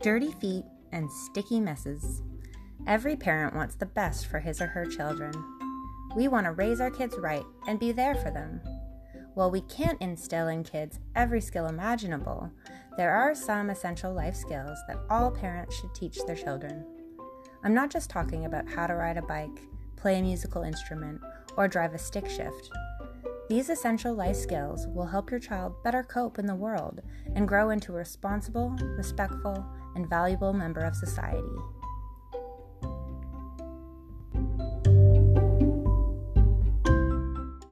dirty feet, and sticky messes. Every parent wants the best for his or her children. We want to raise our kids right and be there for them. While we can't instill in kids every skill imaginable, there are some essential life skills that all parents should teach their children. I'm not just talking about how to ride a bike, play a musical instrument, or drive a stick shift. These essential life skills will help your child better cope in the world and grow into a responsible, respectful, and valuable member of society.